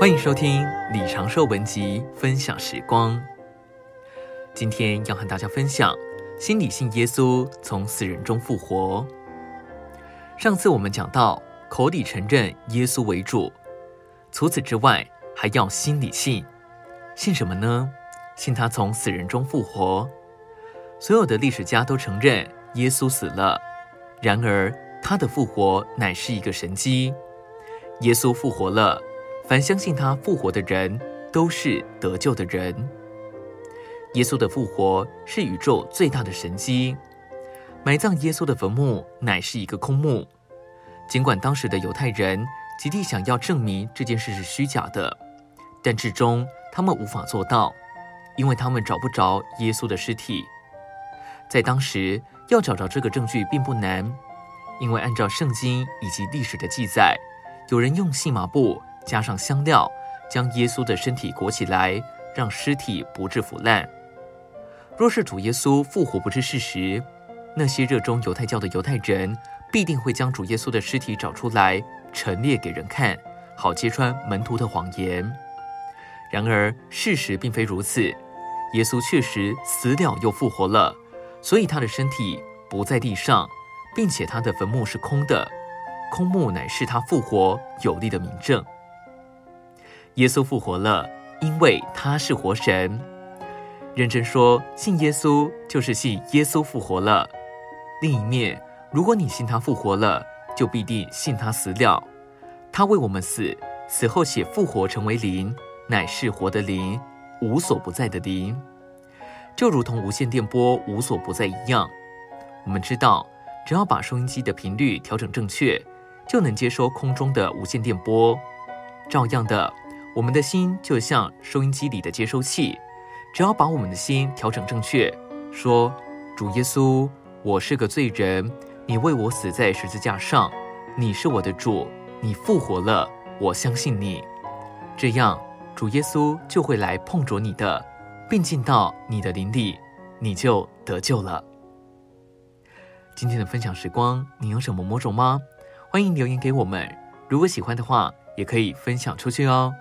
欢迎收听李长寿文集分享时光。今天要和大家分享，心里信耶稣从死人中复活。上次我们讲到，口里承认耶稣为主，除此之外，还要心里信。信什么呢？信他从死人中复活。所有的历史家都承认耶稣死了，然而他的复活乃是一个神迹。耶稣复活了。凡相信他复活的人，都是得救的人。耶稣的复活是宇宙最大的神迹。埋葬耶稣的坟墓乃是一个空墓。尽管当时的犹太人极力想要证明这件事是虚假的，但至终他们无法做到，因为他们找不着耶稣的尸体。在当时要找着这个证据并不难，因为按照圣经以及历史的记载，有人用细麻布。加上香料，将耶稣的身体裹起来，让尸体不致腐烂。若是主耶稣复活不是事实，那些热衷犹太教的犹太人必定会将主耶稣的尸体找出来陈列给人看，好揭穿门徒的谎言。然而事实并非如此，耶稣确实死了又复活了，所以他的身体不在地上，并且他的坟墓是空的，空墓乃是他复活有力的明证。耶稣复活了，因为他是活神。认真说，信耶稣就是信耶稣复活了。另一面，如果你信他复活了，就必定信他死了。他为我们死，死后且复活成为灵，乃是活的灵，无所不在的灵。就如同无线电波无所不在一样。我们知道，只要把收音机的频率调整正确，就能接收空中的无线电波。照样的。我们的心就像收音机里的接收器，只要把我们的心调整正确，说：“主耶稣，我是个罪人，你为我死在十字架上，你是我的主，你复活了，我相信你。”这样，主耶稣就会来碰着你的，并进到你的灵里，你就得救了。今天的分享时光，你有什么魔咒吗？欢迎留言给我们。如果喜欢的话，也可以分享出去哦。